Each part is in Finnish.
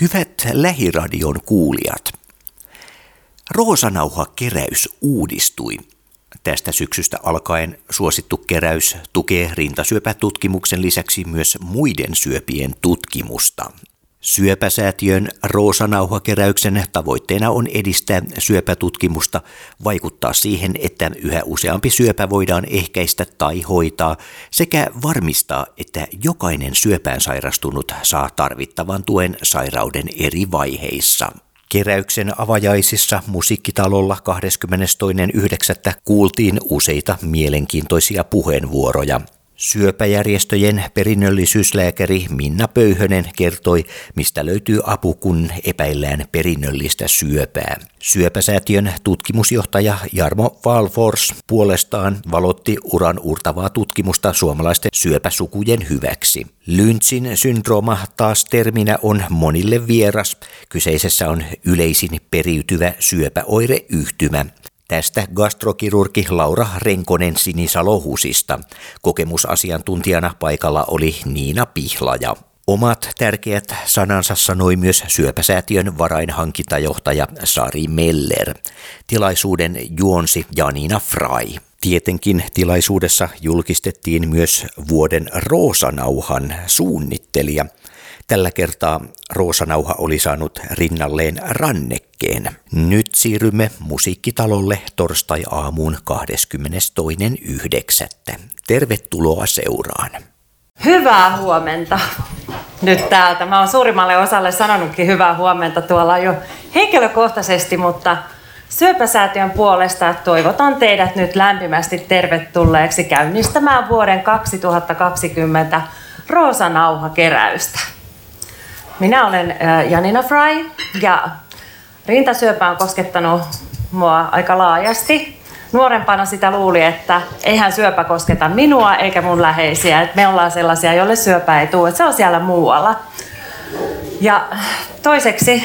Hyvät lähiradion kuulijat, Roosanauha-keräys uudistui. Tästä syksystä alkaen suosittu keräys tukee rintasyöpätutkimuksen lisäksi myös muiden syöpien tutkimusta. Syöpäsäätiön Roosanauhakeräyksen tavoitteena on edistää syöpätutkimusta, vaikuttaa siihen, että yhä useampi syöpä voidaan ehkäistä tai hoitaa, sekä varmistaa, että jokainen syöpään sairastunut saa tarvittavan tuen sairauden eri vaiheissa. Keräyksen avajaisissa musiikkitalolla 22.9. kuultiin useita mielenkiintoisia puheenvuoroja. Syöpäjärjestöjen perinnöllisyyslääkäri Minna Pöyhönen kertoi, mistä löytyy apu, kun epäillään perinnöllistä syöpää. Syöpäsäätiön tutkimusjohtaja Jarmo Valfors puolestaan valotti uran urtavaa tutkimusta suomalaisten syöpäsukujen hyväksi. Lyntsin syndrooma taas terminä on monille vieras. Kyseisessä on yleisin periytyvä syöpäoireyhtymä. Tästä gastrokirurgi Laura Renkonen Sinisalo-Husista. Kokemusasiantuntijana paikalla oli Niina Pihlaja. Omat tärkeät sanansa sanoi myös syöpäsäätiön varainhankintajohtaja Sari Meller. Tilaisuuden juonsi Janina Fry. Tietenkin tilaisuudessa julkistettiin myös vuoden Roosanauhan suunnittelija – Tällä kertaa Roosanauha oli saanut rinnalleen rannekkeen. Nyt siirrymme musiikkitalolle torstai-aamuun 22.9. Tervetuloa seuraan. Hyvää huomenta. Nyt täältä. Mä oon suurimmalle osalle sanonutkin hyvää huomenta tuolla jo henkilökohtaisesti, mutta Syöpäsäätiön puolesta toivotan teidät nyt lämpimästi tervetulleeksi käynnistämään vuoden 2020 Roosanauha-keräystä. Minä olen Janina Fry ja rintasyöpä on koskettanut mua aika laajasti. Nuorempana sitä luuli, että eihän syöpä kosketa minua eikä mun läheisiä. Että me ollaan sellaisia, joille syöpä ei tule, että se on siellä muualla. Ja toiseksi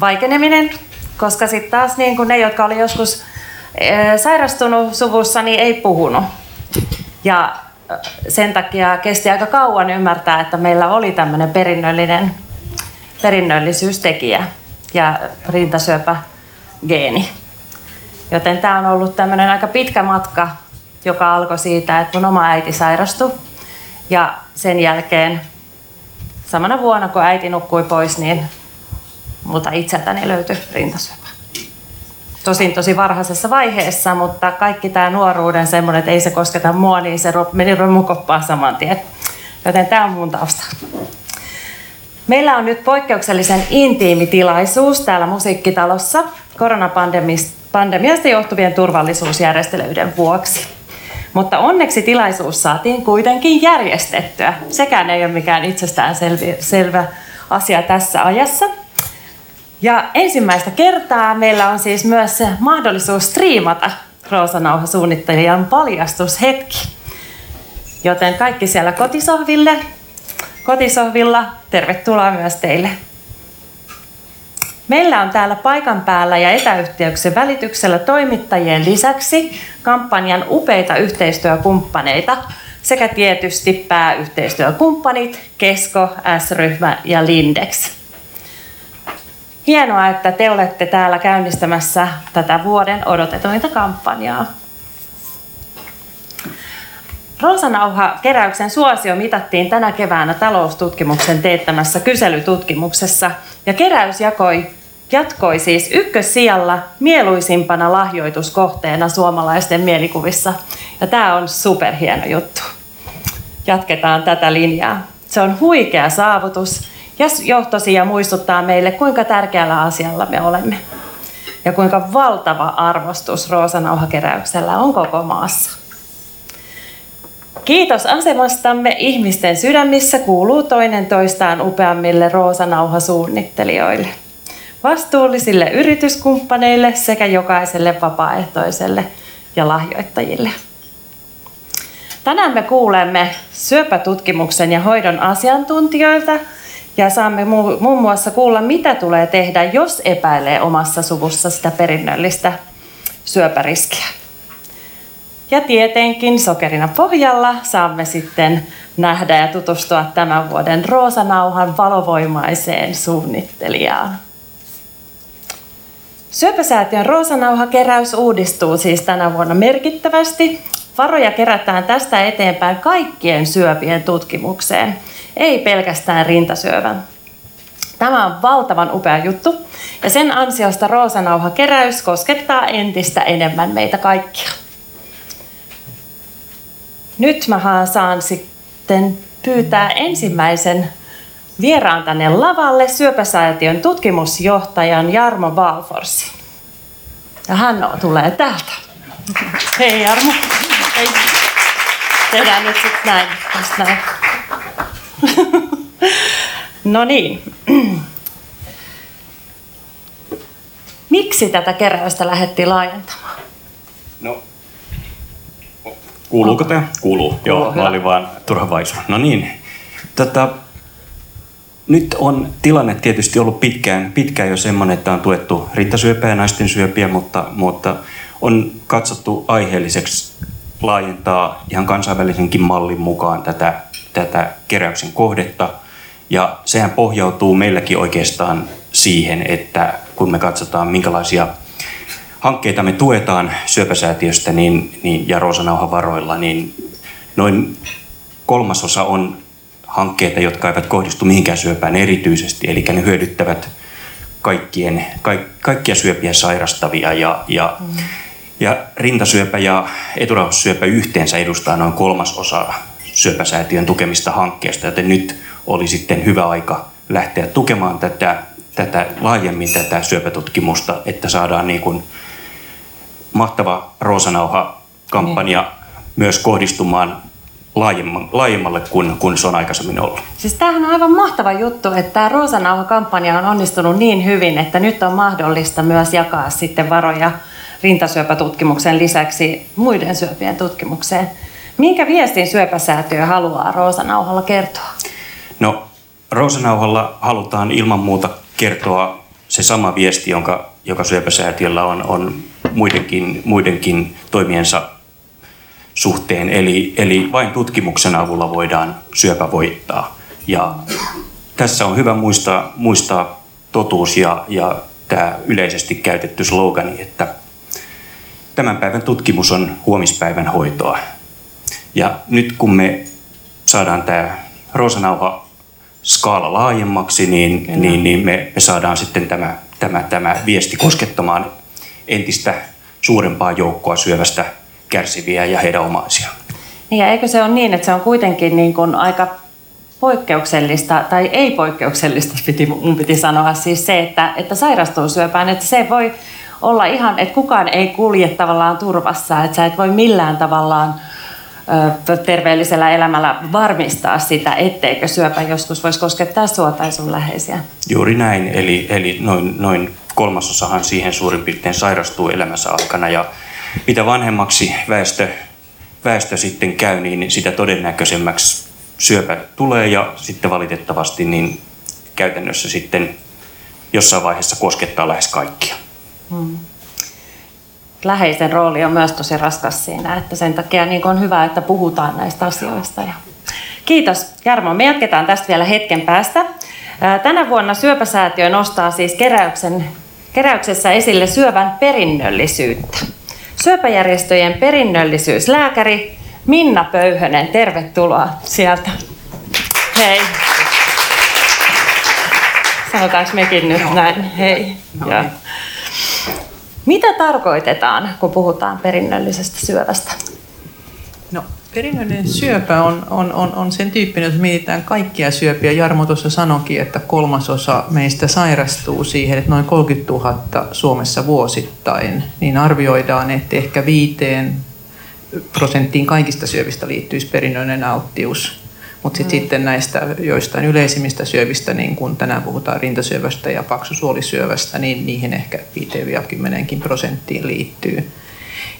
vaikeneminen, koska sitten taas niin kuin ne, jotka oli joskus sairastunut suvussa, niin ei puhunut. Ja sen takia kesti aika kauan ymmärtää, että meillä oli tämmöinen perinnöllinen perinnöllisyystekijä ja rintasyöpägeeni. Joten tämä on ollut tämmöinen aika pitkä matka, joka alkoi siitä, että mun oma äiti sairastui. Ja sen jälkeen samana vuonna, kun äiti nukkui pois, niin multa itseltäni löytyi rintasyöpä. Tosin tosi varhaisessa vaiheessa, mutta kaikki tämä nuoruuden semmoinen, että ei se kosketa mua, niin se meni romukoppaan saman tien. Joten tämä on mun tausta. Meillä on nyt poikkeuksellisen intiimi tilaisuus täällä musiikkitalossa koronapandemiasta johtuvien turvallisuusjärjestelyiden vuoksi. Mutta onneksi tilaisuus saatiin kuitenkin järjestettyä. Sekään ei ole mikään itsestään selvä asia tässä ajassa. Ja ensimmäistä kertaa meillä on siis myös mahdollisuus striimata Roosanauha-suunnittelijan paljastushetki. Joten kaikki siellä kotisohville kotisohvilla. Tervetuloa myös teille. Meillä on täällä paikan päällä ja etäyhteyksien välityksellä toimittajien lisäksi kampanjan upeita yhteistyökumppaneita sekä tietysti pääyhteistyökumppanit Kesko, S-ryhmä ja Lindex. Hienoa, että te olette täällä käynnistämässä tätä vuoden odotetuinta kampanjaa. Roosanauha-keräyksen suosio mitattiin tänä keväänä taloustutkimuksen teettämässä kyselytutkimuksessa ja keräys jakoi, jatkoi siis ykkössijalla mieluisimpana lahjoituskohteena suomalaisten mielikuvissa. Ja tämä on superhieno juttu. Jatketaan tätä linjaa. Se on huikea saavutus ja johtosia muistuttaa meille, kuinka tärkeällä asialla me olemme ja kuinka valtava arvostus Roosanauha-keräyksellä on koko maassa. Kiitos asemastamme ihmisten sydämissä kuuluu toinen toistaan upeammille roosanauhasuunnittelijoille, vastuullisille yrityskumppaneille sekä jokaiselle vapaaehtoiselle ja lahjoittajille. Tänään me kuulemme syöpätutkimuksen ja hoidon asiantuntijoilta ja saamme muun muassa kuulla, mitä tulee tehdä, jos epäilee omassa suvussa sitä perinnöllistä syöpäriskiä. Ja tietenkin sokerina pohjalla saamme sitten nähdä ja tutustua tämän vuoden Roosanauhan valovoimaiseen suunnittelijaan. Syöpäsäätiön Roosanauha-keräys uudistuu siis tänä vuonna merkittävästi. Varoja kerätään tästä eteenpäin kaikkien syöpien tutkimukseen, ei pelkästään rintasyövän. Tämä on valtavan upea juttu ja sen ansiosta Roosanauha-keräys koskettaa entistä enemmän meitä kaikkia. Nyt mä saan sitten pyytää ensimmäisen vieraan tänne lavalle syöpäsäätiön tutkimusjohtajan Jarmo Valforsi. Ja hän on, tulee täältä. Hei Jarmo. Hei. Tehdään nyt sitten näin. näin. no niin. Miksi tätä keräystä lähdettiin laajentamaan? No, kuuluuko tämä? Kuuluu. Kuuluu Joo, hyvä. mä olin vaan turha vaisu. No niin, Tätä, nyt on tilanne tietysti ollut pitkään, pitkään jo semmoinen, että on tuettu rintasyöpää ja naisten syöpiä, mutta, mutta on katsottu aiheelliseksi laajentaa ihan kansainvälisenkin mallin mukaan tätä, tätä keräyksen kohdetta. Ja sehän pohjautuu meilläkin oikeastaan siihen, että kun me katsotaan minkälaisia hankkeita me tuetaan syöpäsäätiöstä niin, niin, ja Roosanauhan varoilla, niin noin kolmasosa on hankkeita, jotka eivät kohdistu mihinkään syöpään erityisesti, eli ne hyödyttävät kaikkien, kaik, kaikkia syöpiä sairastavia ja, ja, mm. ja rintasyöpä ja eturauhassyöpä yhteensä edustaa noin kolmasosa syöpäsäätiön tukemista hankkeesta, joten nyt oli sitten hyvä aika lähteä tukemaan tätä, tätä laajemmin tätä syöpätutkimusta, että saadaan niin kuin mahtava Roosanauha-kampanja niin. myös kohdistumaan laajemmalle kuin, kuin se on aikaisemmin ollut. Siis tämähän on aivan mahtava juttu, että tämä Roosanauha-kampanja on onnistunut niin hyvin, että nyt on mahdollista myös jakaa sitten varoja rintasyöpätutkimuksen lisäksi muiden syöpien tutkimukseen. Minkä viestin syöpäsäätiö haluaa Roosanauhalla kertoa? No, Roosanauhalla halutaan ilman muuta kertoa se sama viesti, jonka, joka syöpäsäätiöllä on, on muidenkin, muidenkin toimiensa suhteen. Eli, eli vain tutkimuksen avulla voidaan syöpä voittaa. Ja tässä on hyvä muistaa, muistaa totuus ja, ja tämä yleisesti käytetty slogani, että tämän päivän tutkimus on huomispäivän hoitoa. Ja nyt kun me saadaan tämä Roosanauha skaala laajemmaksi, niin, niin, niin me, me saadaan sitten tämä, tämä, tämä viesti koskettamaan entistä suurempaa joukkoa syövästä kärsiviä ja heidän omaisiaan. Niin ja eikö se ole niin, että se on kuitenkin niin kuin aika poikkeuksellista, tai ei poikkeuksellista, piti, mun piti sanoa siis se, että, että sairastuu syöpään, että se voi olla ihan, että kukaan ei kulje tavallaan turvassa, että sä et voi millään tavallaan terveellisellä elämällä varmistaa sitä, etteikö syöpä joskus voisi koskettaa sua tai sun läheisiä. Juuri näin, eli, eli noin, noin kolmasosahan siihen suurin piirtein sairastuu elämänsä aikana ja mitä vanhemmaksi väestö, väestö sitten käy, niin sitä todennäköisemmäksi syöpä tulee ja sitten valitettavasti niin käytännössä sitten jossain vaiheessa koskettaa lähes kaikkia. Hmm. Läheisen rooli on myös tosi raskas siinä, että sen takia niin on hyvä, että puhutaan näistä asioista. Kiitos Jarmo. Me jatketaan tästä vielä hetken päästä. Tänä vuonna Syöpäsäätiö nostaa siis keräyksen, keräyksessä esille syövän perinnöllisyyttä. Syöpäjärjestöjen perinnöllisyyslääkäri Minna Pöyhönen, tervetuloa sieltä. Hei. Sanotaanko mekin nyt näin? Hei. Ja. Mitä tarkoitetaan, kun puhutaan perinnöllisestä syövästä? No, perinnöllinen syöpä on, on, on, on sen tyyppinen, että mietitään kaikkia syöpiä. Jarmo tuossa sanoikin, että kolmasosa meistä sairastuu siihen, että noin 30 000 Suomessa vuosittain. Niin arvioidaan, että ehkä viiteen prosenttiin kaikista syövistä liittyisi perinnöllinen alttius. Mutta sit mm. sitten näistä joistain yleisimmistä syövistä, niin kun tänään puhutaan rintasyövästä ja paksusuolisyövästä, niin niihin ehkä 5-10 prosenttiin liittyy.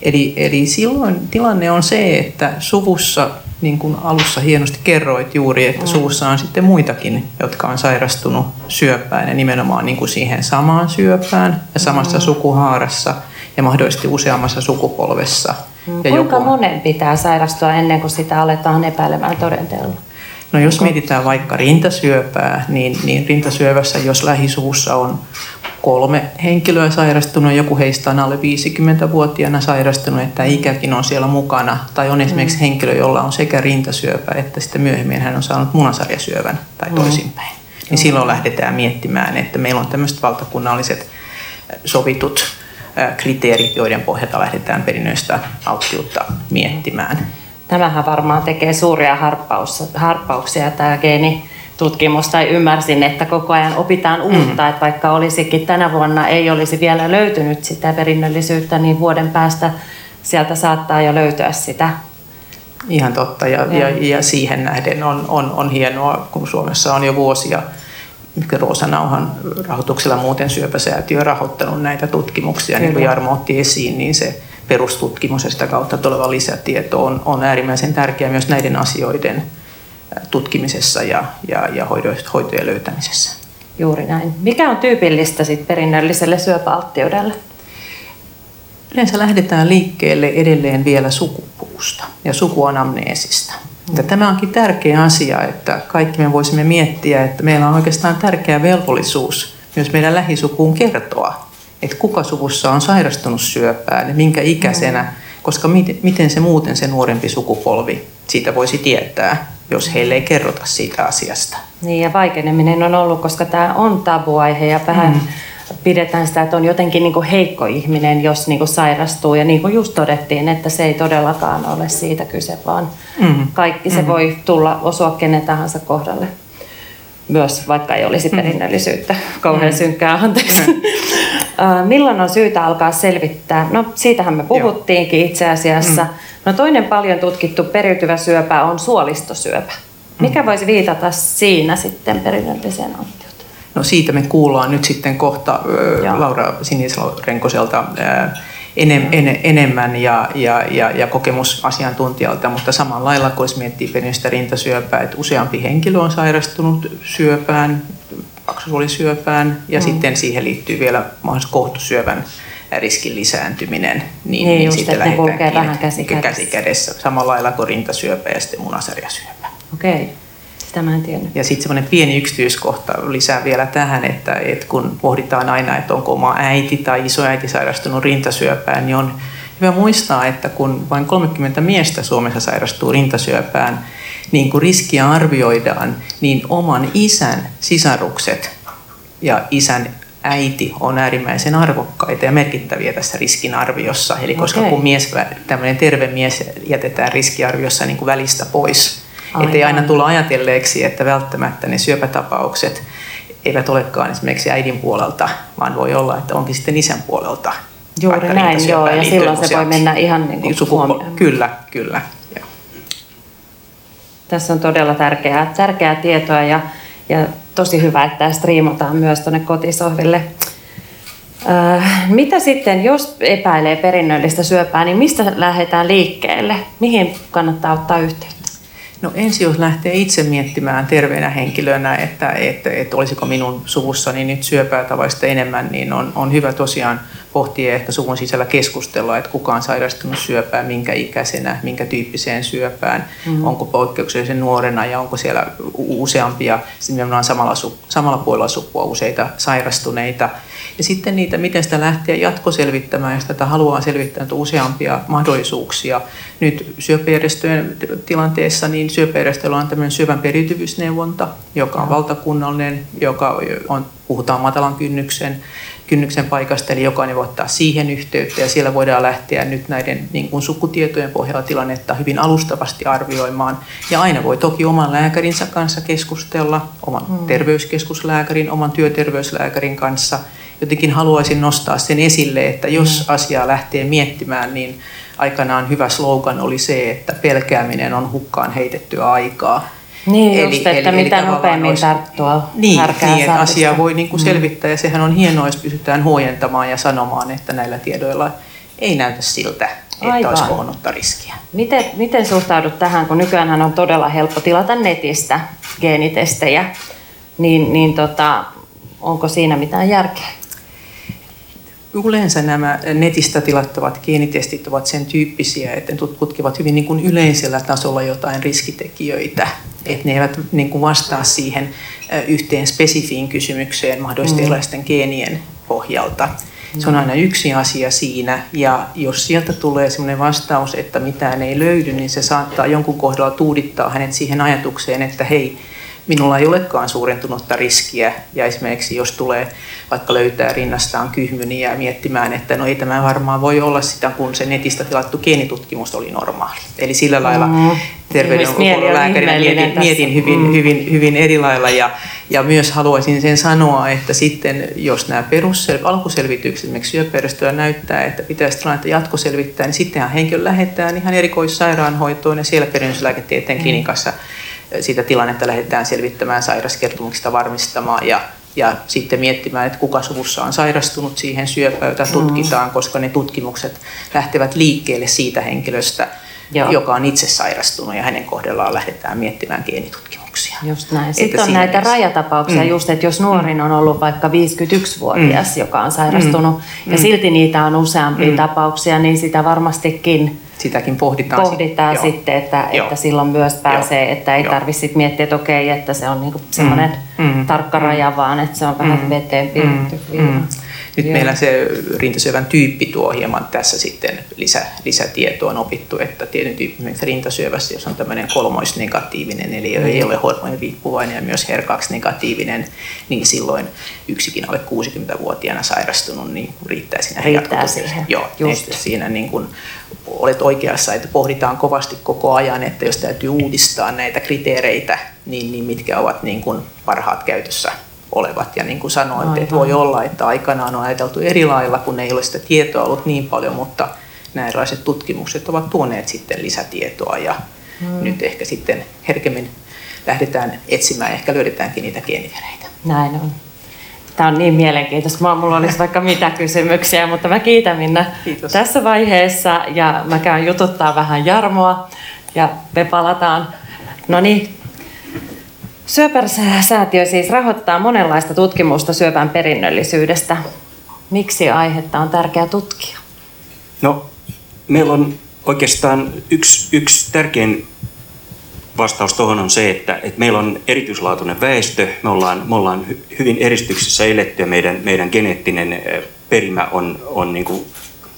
Eli, eli silloin tilanne on se, että suvussa, niin kuin alussa hienosti kerroit juuri, että mm. suvussa on sitten muitakin, jotka on sairastunut syöpään ja nimenomaan niin kuin siihen samaan syöpään ja samassa mm. sukuhaarassa ja mahdollisesti useammassa sukupolvessa. Mm, ja kuinka joku... monen pitää sairastua ennen kuin sitä aletaan epäilemään todenteella? No jos mietitään vaikka rintasyöpää, niin, niin rintasyövässä, jos lähisuvussa on kolme henkilöä sairastunut, joku heistä on alle 50-vuotiaana sairastunut, että ikäkin on siellä mukana, tai on esimerkiksi mm. henkilö, jolla on sekä rintasyöpä että sitten myöhemmin hän on saanut munasarjasyövän tai mm. toisinpäin. Niin mm. silloin lähdetään miettimään, että meillä on tämmöiset valtakunnalliset sovitut kriteerit, joiden pohjalta lähdetään perinnöistä alttiutta miettimään. Tämähän varmaan tekee suuria harppauksia tämä geeni tutkimus tai ymmärsin, että koko ajan opitaan uutta, mm. että vaikka olisikin tänä vuonna ei olisi vielä löytynyt sitä perinnöllisyyttä, niin vuoden päästä sieltä saattaa jo löytyä sitä. Ihan totta ja, ja, ja siihen nähden on, on, on hienoa, kun Suomessa on jo vuosia Roosanauhan rahoituksella muuten syöpäsäätiö rahoittanut näitä tutkimuksia, Kyllä. niin kuin Jarmo otti esiin, niin se perustutkimus ja sitä kautta tuleva lisätieto on, on äärimmäisen tärkeää myös näiden asioiden tutkimisessa ja, ja, ja hoitojen löytämisessä. Juuri näin. Mikä on tyypillistä sit perinnölliselle syöpäalttiudelle? Yleensä lähdetään liikkeelle edelleen vielä sukupuusta ja sukuanamneesista. Ja tämä onkin tärkeä asia, että kaikki me voisimme miettiä, että meillä on oikeastaan tärkeä velvollisuus myös meidän lähisukuun kertoa, että kuka suvussa on sairastunut syöpään ja minkä ikäisenä, koska miten se muuten se nuorempi sukupolvi siitä voisi tietää, jos heille ei kerrota siitä asiasta. Niin ja vaikeneminen on ollut, koska tämä on tabuaihe ja vähän mm. pidetään sitä, että on jotenkin niin heikko ihminen, jos niin sairastuu. Ja niin kuin just todettiin, että se ei todellakaan ole siitä kyse, vaan mm. kaikki se mm. voi tulla osua kenen tahansa kohdalle. Myös vaikka ei olisi mm. perinnöllisyyttä. Kauhean mm. synkkää, anteeksi. Mm. Milloin on syytä alkaa selvittää? No siitähän me puhuttiinkin itse asiassa. Mm No toinen paljon tutkittu periytyvä syöpä on suolistosyöpä. Mikä voisi viitata siinä sitten perinnölliseen alttiuteen? No siitä me kuullaan nyt sitten kohta Joo. Laura Sinisalo-Renkoselta enem, en, enemmän ja, ja, ja, ja kokemusasiantuntijalta, mutta samalla lailla kun miettii perinnöllistä rintasyöpää, että useampi henkilö on sairastunut syöpään, paksusuolisyöpään ja mm. sitten siihen liittyy vielä mahdollisesti kohtusyövän riskin lisääntyminen, niin, niin, niin sitten lähdetään vähän käsi kädessä. käsi kädessä. Samalla lailla kuin rintasyöpä ja sitten munasarjasyöpä. Okei. Okay. Sitä mä en tiennyt. Ja sitten semmoinen pieni yksityiskohta lisää vielä tähän, että, että kun pohditaan aina, että onko oma äiti tai isoäiti sairastunut rintasyöpään, niin on hyvä muistaa, että kun vain 30 miestä Suomessa sairastuu rintasyöpään, niin kun riskiä arvioidaan, niin oman isän sisarukset ja isän äiti on äärimmäisen arvokkaita ja merkittäviä tässä riskinarviossa. Eli koska okay. kun mies, tämmöinen terve mies jätetään riskiarviossa niin kuin välistä pois, ettei aina tulla ajatelleeksi, että välttämättä ne syöpätapaukset eivät olekaan esimerkiksi äidin puolelta, vaan voi olla, että onkin sitten isän puolelta. Juuri näin, joo, ja silloin se voi mennä ihan niin kuin sukupol- Kyllä, kyllä. Tässä on todella tärkeää, tärkeää tietoa ja, ja tosi hyvä, että tämä striimataan myös tuonne kotisohville. Äh, mitä sitten, jos epäilee perinnöllistä syöpää, niin mistä lähdetään liikkeelle? Mihin kannattaa ottaa yhteyttä? No ensi jos lähtee itse miettimään terveenä henkilönä, että, että, että olisiko minun suvussani nyt syöpää tavallista enemmän, niin on, on hyvä tosiaan pohtia ehkä suvun sisällä keskustella, että kuka on sairastunut syöpään, minkä ikäisenä, minkä tyyppiseen syöpään, mm-hmm. onko poikkeuksellisen nuorena ja onko siellä useampia, nimenomaan samalla, samalla puolella sukua useita sairastuneita. Ja sitten niitä, miten sitä lähtee jatkoselvittämään, jos tätä haluaa selvittää useampia mahdollisuuksia. Nyt syöpäjärjestöjen tilanteessa, niin syöpäjärjestöllä on tämmöinen syövän periytyvyysneuvonta, joka on valtakunnallinen, joka on, puhutaan matalan kynnyksen kynnyksen paikasta, eli jokainen voi ottaa siihen yhteyttä ja siellä voidaan lähteä nyt näiden niin kuin sukutietojen pohjalta tilannetta hyvin alustavasti arvioimaan. Ja aina voi toki oman lääkärinsä kanssa keskustella, oman hmm. terveyskeskuslääkärin, oman työterveyslääkärin kanssa. Jotenkin haluaisin nostaa sen esille, että jos hmm. asiaa lähtee miettimään, niin aikanaan hyvä slogan oli se, että pelkääminen on hukkaan heitettyä aikaa. Niin eli, just, että eli, mitä eli nopeammin olisi, tarttua Niin, niin että asiaa voi niin kuin mm. selvittää ja sehän on hienoa, jos pystytään huojentamaan ja sanomaan, että näillä tiedoilla ei näytä siltä, että Aivan. olisi ottaa riskiä. Miten, miten suhtaudut tähän, kun nykyään on todella helppo tilata netistä geenitestejä, niin, niin tota, onko siinä mitään järkeä? Yleensä nämä netistä tilattavat geenitestit ovat sen tyyppisiä, että ne tutkivat hyvin niin kuin yleisellä tasolla jotain riskitekijöitä. Että ne eivät niin kuin vastaa siihen yhteen spesifiin kysymykseen mahdollisesti mm. erilaisten geenien pohjalta. Se on aina yksi asia siinä ja jos sieltä tulee sellainen vastaus, että mitään ei löydy, niin se saattaa jonkun kohdalla tuudittaa hänet siihen ajatukseen, että hei, minulla ei olekaan suurentunutta riskiä. Ja esimerkiksi jos tulee vaikka löytää rinnastaan kyhmyniä ja miettimään, että no ei tämä varmaan voi olla sitä, kun se netistä tilattu geenitutkimus oli normaali. Eli sillä lailla mm. terveydenhuollon lääkärinä mietin, mietin hyvin, mm. hyvin, hyvin eri lailla. Ja, ja myös haluaisin sen sanoa, että sitten jos nämä perussel- alkuselvitykset esimerkiksi syöpäjärjestöllä näyttää, että pitäisi tilannetta jatkoselvittää, niin sittenhän henkilö lähetetään ihan erikoissairaanhoitoon ja siellä klinikassa mm sitä tilannetta lähdetään selvittämään sairaskertomuksista varmistamaan ja, ja sitten miettimään, että kuka suvussa on sairastunut siihen syöpään, jota tutkitaan, koska ne tutkimukset lähtevät liikkeelle siitä henkilöstä, Joo. joka on itse sairastunut ja hänen kohdallaan lähdetään miettimään geenitutkimuksia. Just näin. Sitten on näitä mielessä. rajatapauksia, mm. just että jos nuorin on ollut vaikka 51-vuotias, mm. joka on sairastunut, mm. ja silti niitä on useampia mm. tapauksia, niin sitä varmastikin sitäkin pohditaan. Pohditaan sit, sitten, että, että silloin myös pääsee, Joo. että ei tarvitse miettiä, että okei, että se on niinku semmoinen mm. mm. tarkka raja, vaan että se on vähän mm. veteen piirretty mm. mm. Nyt Joo. meillä se rintasyövän tyyppi tuo hieman tässä sitten lisä, lisätietoa on opittu, että tietyn tyyppi rintasyövässä, jos on tämmöinen kolmoisnegatiivinen, eli mm. ei ole hormoniriippuvainen ja myös HER2-negatiivinen, niin silloin yksikin alle 60-vuotiaana sairastunut, niin riittää siinä Riittää siihen. Joo, Just. siinä niin kuin olet oikeassa, että pohditaan kovasti koko ajan, että jos täytyy uudistaa näitä kriteereitä, niin, niin mitkä ovat niin kuin parhaat käytössä olevat. Ja niin kuin sanoin, Aivan. että voi olla, että aikanaan on ajateltu eri lailla, kun ei ole sitä tietoa ollut niin paljon, mutta nämä erilaiset tutkimukset ovat tuoneet sitten lisätietoa ja hmm. nyt ehkä sitten herkemmin lähdetään etsimään, ehkä löydetäänkin niitä geenivereitä. Näin on. Tämä on niin mielenkiintoista. Mulla olisi vaikka mitä kysymyksiä, mutta mä kiitän Minna Kiitos. tässä vaiheessa ja mä käyn jututtaa vähän Jarmoa ja me palataan. No niin, Syöpäsäätiö siis rahoittaa monenlaista tutkimusta syöpän perinnöllisyydestä. Miksi aihetta on tärkeää tutkia? No, meillä on oikeastaan yksi, yksi tärkein vastaus tuohon on se, että, että meillä on erityislaatuinen väestö, me ollaan, me ollaan hyvin eristyksissä eletty ja meidän, meidän geneettinen perimä on, on niin kuin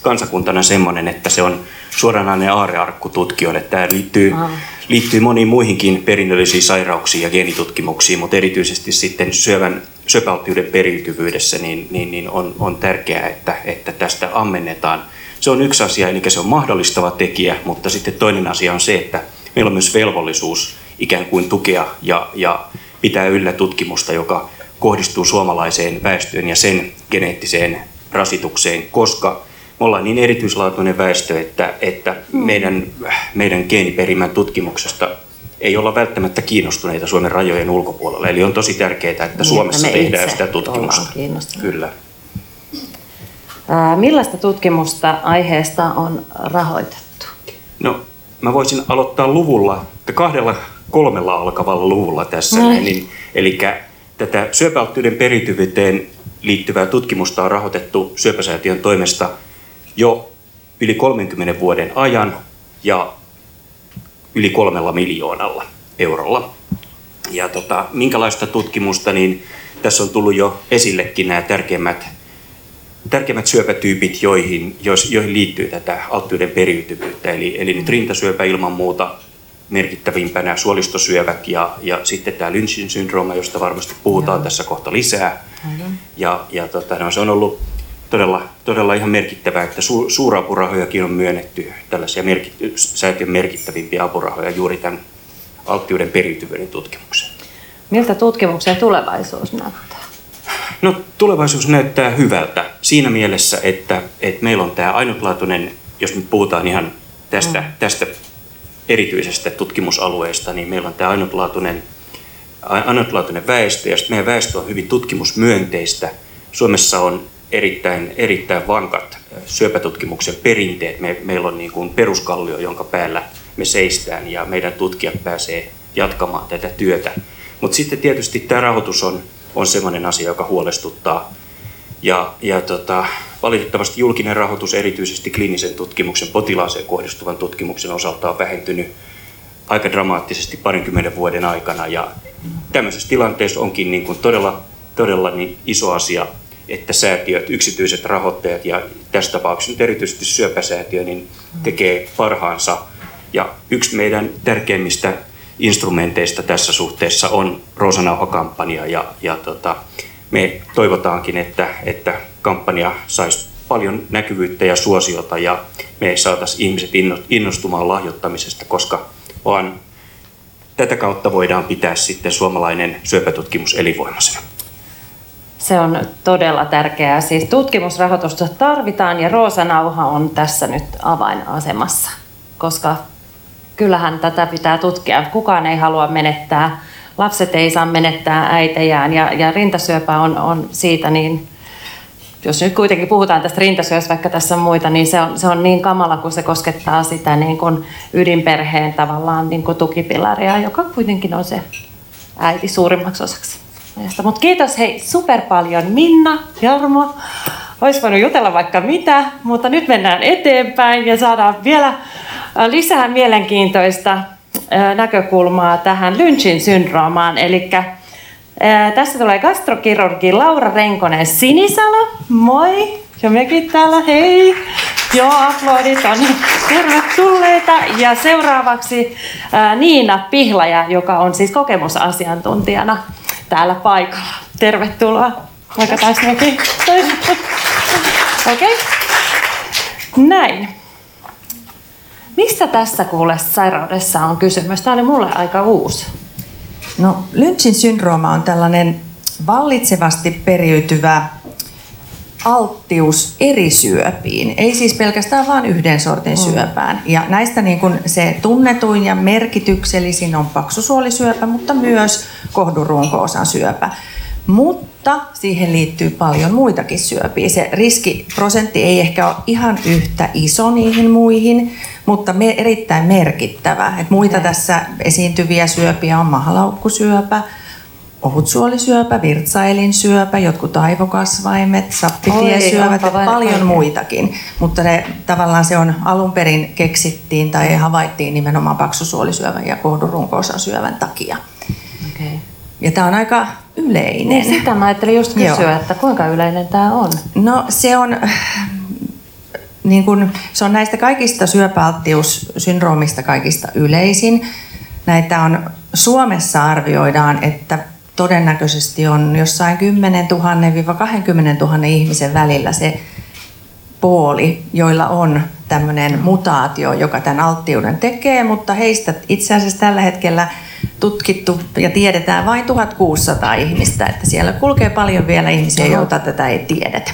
kansakuntana semmoinen, että se on suoranainen aarearkku tutkijoille. Tämä liittyy, liittyy moniin muihinkin perinnöllisiin sairauksiin ja geenitutkimuksiin, mutta erityisesti sitten syövän, syöpäalttiuden periytyvyydessä niin, niin, niin on, on tärkeää, että, että tästä ammennetaan. Se on yksi asia, eli se on mahdollistava tekijä, mutta sitten toinen asia on se, että meillä on myös velvollisuus ikään kuin tukea ja, ja pitää yllä tutkimusta, joka kohdistuu suomalaiseen väestöön ja sen geneettiseen rasitukseen, koska me ollaan niin erityislaatuinen väestö, että, että mm. meidän, meidän geeniperimän tutkimuksesta ei olla välttämättä kiinnostuneita Suomen rajojen ulkopuolella. Eli on tosi tärkeää, että niin, Suomessa me tehdään sitä tutkimusta. Kyllä. Ää, millaista tutkimusta aiheesta on rahoitettu? No, mä voisin aloittaa luvulla, kahdella kolmella alkavalla luvulla tässä. No. Niin, eli tätä syöpäalttiuden periytyvyyteen liittyvää tutkimusta on rahoitettu syöpäsäätiön toimesta jo yli 30 vuoden ajan ja yli kolmella miljoonalla eurolla. Ja tota, minkälaista tutkimusta, niin tässä on tullut jo esillekin nämä tärkeimmät, tärkeimmät syöpätyypit, joihin, joihin liittyy tätä alttiuden periytyvyyttä. Eli, eli nyt rintasyöpä ilman muuta merkittävimpänä, suolistosyövät ja, ja sitten tämä Lynchin syndrooma, josta varmasti puhutaan Joo. tässä kohta lisää. Ja, ja tota, no, se on ollut todella, todella ihan merkittävää, että su, suurapurahojakin on myönnetty, tällaisia merkitty, säätiön merkittävimpiä apurahoja juuri tämän alttiuden periytyvyyden tutkimukseen. Miltä tutkimuksen tulevaisuus näyttää? No tulevaisuus näyttää hyvältä siinä mielessä, että, että meillä on tämä ainutlaatuinen, jos nyt puhutaan ihan tästä, mm. tästä erityisestä tutkimusalueesta, niin meillä on tämä ainutlaatuinen, ainutlaatuinen väestö ja meidän väestö on hyvin tutkimusmyönteistä. Suomessa on erittäin, erittäin vankat syöpätutkimuksen perinteet. Me, meillä on niin kuin peruskallio, jonka päällä me seistään ja meidän tutkijat pääsee jatkamaan tätä työtä. Mutta sitten tietysti tämä rahoitus on, on sellainen asia, joka huolestuttaa. Ja, ja tota, valitettavasti julkinen rahoitus erityisesti kliinisen tutkimuksen, potilaaseen kohdistuvan tutkimuksen osalta on vähentynyt aika dramaattisesti parinkymmenen vuoden aikana. Ja tämmöisessä tilanteessa onkin niin kuin todella, todella niin iso asia, että säätiöt, yksityiset rahoittajat ja tässä tapauksessa nyt erityisesti syöpäsäätiö niin tekee parhaansa. Ja yksi meidän tärkeimmistä instrumenteista tässä suhteessa on Roosanauha-kampanja ja, ja tota, me toivotaankin, että, että kampanja saisi paljon näkyvyyttä ja suosiota ja me saataisiin ihmiset innostumaan lahjoittamisesta, koska vaan tätä kautta voidaan pitää sitten suomalainen syöpätutkimus elinvoimaisena. Se on todella tärkeää. Siis tutkimusrahoitusta tarvitaan ja Roosa Nauha on tässä nyt avainasemassa, koska kyllähän tätä pitää tutkia. Kukaan ei halua menettää, lapset ei saa menettää äitejään ja, ja rintasyöpä on, on siitä niin, jos nyt kuitenkin puhutaan tästä rintasyöstä, vaikka tässä on muita, niin se on, se on niin kamala, kun se koskettaa sitä niin kuin ydinperheen tavallaan niin kuin tukipilaria, joka kuitenkin on se äiti suurimmaksi osaksi. Mutta kiitos hei super paljon Minna, Jarmo. Olisi voinut jutella vaikka mitä, mutta nyt mennään eteenpäin ja saadaan vielä lisää mielenkiintoista näkökulmaa tähän Lynchin syndroomaan. Eli tässä tulee gastrokirurgi Laura Renkonen Sinisalo. Moi! Ja mekin täällä, hei! Joo, aplodit on tervetulleita. Ja seuraavaksi Niina Pihlaja, joka on siis kokemusasiantuntijana täällä paikalla. Tervetuloa. Vaikka taas mekin. Okei. Okay. Näin. Mistä tässä kuule sairaudessa on kysymys? Tämä oli mulle aika uusi. No, Lynchin syndrooma on tällainen vallitsevasti periytyvä alttius eri syöpiin, ei siis pelkästään vain yhden sortin mm. syöpään. Ja näistä niin kuin se tunnetuin ja merkityksellisin on paksusuolisyöpä, mutta myös kohdunrunko-osan syöpä. Mutta siihen liittyy paljon muitakin syöpiä. Se riskiprosentti ei ehkä ole ihan yhtä iso niihin muihin, mutta me erittäin merkittävä. Et muita tässä esiintyviä syöpiä on mahalaukkusyöpä, ohutsuolisyöpä, virtsaelinsyöpä, jotkut aivokasvaimet, sappitiesyövät ja paljon muitakin. Mutta ne, tavallaan se on alun perin keksittiin tai havaittiin nimenomaan paksusuolisyövän ja kohdurunkoosan syövän takia. Okay. Ja tämä on aika yleinen. Niin sitä mä ajattelin just kysyä, Joo. että kuinka yleinen tämä on? No se on, niin kun, se on näistä kaikista syöpäalttiussyndroomista kaikista yleisin. Näitä on Suomessa arvioidaan, että todennäköisesti on jossain 10 000-20 000 ihmisen välillä se puoli, joilla on tämmöinen mutaatio, joka tämän alttiuden tekee, mutta heistä itse asiassa tällä hetkellä tutkittu ja tiedetään vain 1600 ihmistä, että siellä kulkee paljon vielä ihmisiä, joita tätä ei tiedetä.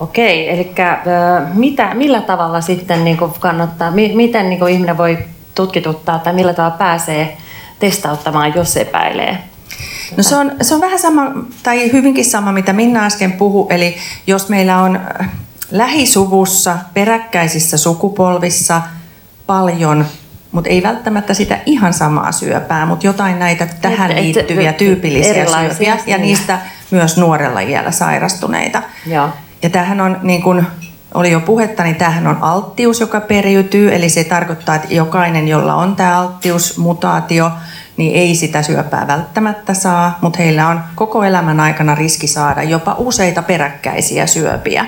Okei, eli mitä, millä tavalla sitten niin kannattaa, miten niin ihminen voi tutkituttaa tai millä tavalla pääsee testauttamaan, jos epäilee? No se on, se on vähän sama, tai hyvinkin sama, mitä Minna äsken puhui. Eli jos meillä on lähisuvussa, peräkkäisissä sukupolvissa paljon mutta ei välttämättä sitä ihan samaa syöpää, mutta jotain näitä tähän et, liittyviä et, tyypillisiä syöpiä ja niin. niistä myös nuorella iällä sairastuneita. Ja, ja tämähän on niin kuin oli jo puhetta, niin tämähän on alttius, joka periytyy, eli se tarkoittaa, että jokainen, jolla on tämä alttiusmutaatio, niin ei sitä syöpää välttämättä saa, mutta heillä on koko elämän aikana riski saada jopa useita peräkkäisiä syöpiä.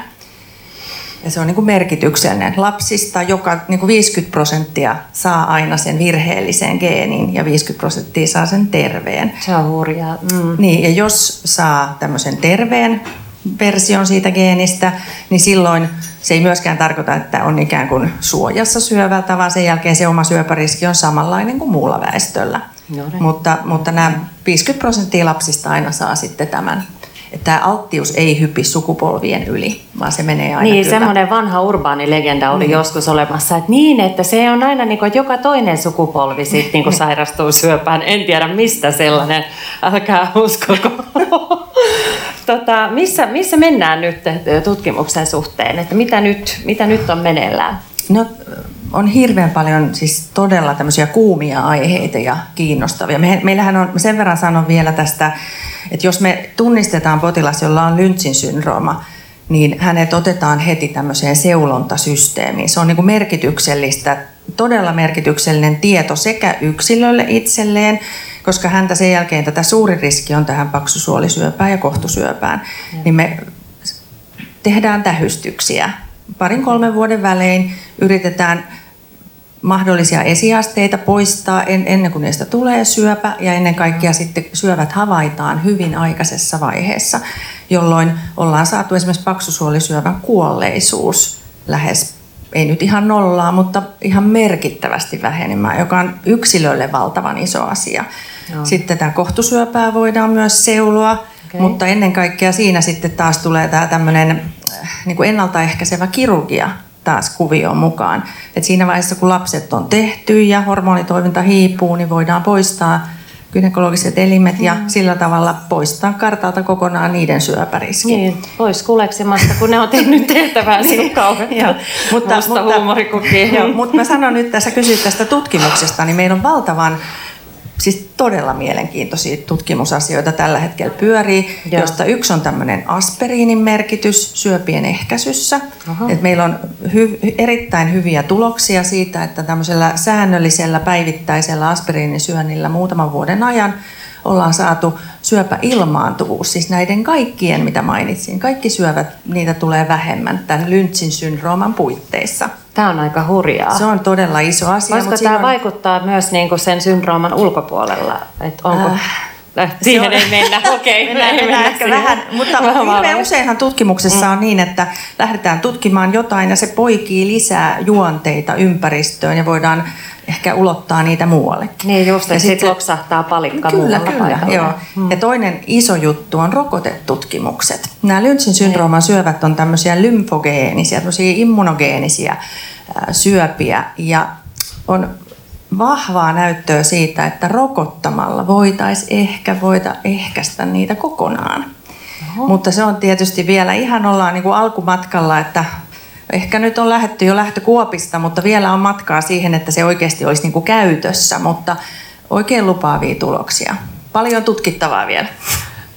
Ja se on niin kuin merkityksellinen. Lapsista joka niin kuin 50 prosenttia saa aina sen virheellisen geenin ja 50 prosenttia saa sen terveen. Se on hurjaa. Mm. Niin, ja jos saa tämmöisen terveen version siitä geenistä, niin silloin se ei myöskään tarkoita, että on ikään kuin suojassa syövältä, vaan sen jälkeen se oma syöpäriski on samanlainen kuin muulla väestöllä. Niin. mutta, mutta nämä 50 prosenttia lapsista aina saa sitten tämän että tämä alttius ei hyppi sukupolvien yli, vaan se menee aina Niin, kyllä. semmoinen vanha urbaani legenda oli mm. joskus olemassa, että niin, että se on aina niin kuin, että joka toinen sukupolvi sit, niin kuin sairastuu syöpään. En tiedä mistä sellainen, älkää uskoko. tota, missä, missä mennään nyt tutkimuksen suhteen, että mitä nyt, mitä nyt on meneillään? No, on hirveän paljon siis todella tämmöisiä kuumia aiheita ja kiinnostavia. Me, meillähän on, sen verran sanon vielä tästä, että jos me tunnistetaan potilas, jolla on Lynchin syndrooma, niin hänet otetaan heti tämmöiseen seulontasysteemiin. Se on niin kuin merkityksellistä, todella merkityksellinen tieto sekä yksilölle itselleen, koska häntä sen jälkeen tätä suuri riski on tähän paksusuolisyöpään ja kohtusyöpään, ja. niin me tehdään tähystyksiä. Parin kolmen vuoden välein yritetään mahdollisia esiasteita poistaa ennen kuin niistä tulee syöpä ja ennen kaikkea sitten syövät havaitaan hyvin aikaisessa vaiheessa, jolloin ollaan saatu esimerkiksi paksusuolisyövän kuolleisuus lähes ei nyt ihan nollaa, mutta ihan merkittävästi vähenemään, joka on yksilölle valtavan iso asia. Joo. Sitten tämä kohtusyöpää voidaan myös seuloa, okay. mutta ennen kaikkea siinä sitten taas tulee tämä tämmöinen äh, niin ennaltaehkäisevä kirurgia taas kuvioon mukaan. Et siinä vaiheessa, kun lapset on tehty ja hormonitoiminta hiipuu, niin voidaan poistaa gynekologiset elimet ja mm. sillä tavalla poistaa kartalta kokonaan niiden syöpäriski. Niin, pois kuleksimasta, kun ne on tehnyt tehtävää niin, kauhean mutta, mutta, joo, mutta mä sanon nyt, tässä kysyt tästä tutkimuksesta, niin meillä on valtavan siis todella mielenkiintoisia tutkimusasioita tällä hetkellä pyörii, Joo. josta yksi on tämmöinen aspiriinin merkitys syöpien ehkäisyssä. Et meillä on hy- erittäin hyviä tuloksia siitä, että tämmöisellä säännöllisellä päivittäisellä aspiriinisyönnillä muutaman vuoden ajan ollaan saatu syöpäilmaantuvuus, siis näiden kaikkien, mitä mainitsin. Kaikki syövät, niitä tulee vähemmän tämän Lynchin syndrooman puitteissa. Tämä on aika hurjaa. Se on todella iso asia. Voisiko tämä on... vaikuttaa myös niin kuin sen syndrooman ulkopuolella? Että onko... Äh, siihen on... ei mennä, okei. Okay, mennään, mennään ehkä vähän, mutta hirveän useinhan tutkimuksessa mm. on niin, että lähdetään tutkimaan jotain ja se poikii lisää juonteita ympäristöön ja voidaan ehkä ulottaa niitä muuallekin. Niin just, että sitten loksahtaa palikka Kyllä, kyllä. Joo. Hmm. Ja toinen iso juttu on rokotetutkimukset. Nämä Lynchin syndrooman syövät on tämmöisiä lymfogeenisia, tämmöisiä immunogeenisia syöpiä ja on vahvaa näyttöä siitä, että rokottamalla voitaisiin ehkä voida ehkäistä niitä kokonaan. Oho. Mutta se on tietysti vielä ihan ollaan niin kuin alkumatkalla, että Ehkä nyt on lähetty jo lähtökuopista, mutta vielä on matkaa siihen, että se oikeasti olisi niin kuin käytössä, mutta oikein lupaavia tuloksia. Paljon tutkittavaa vielä.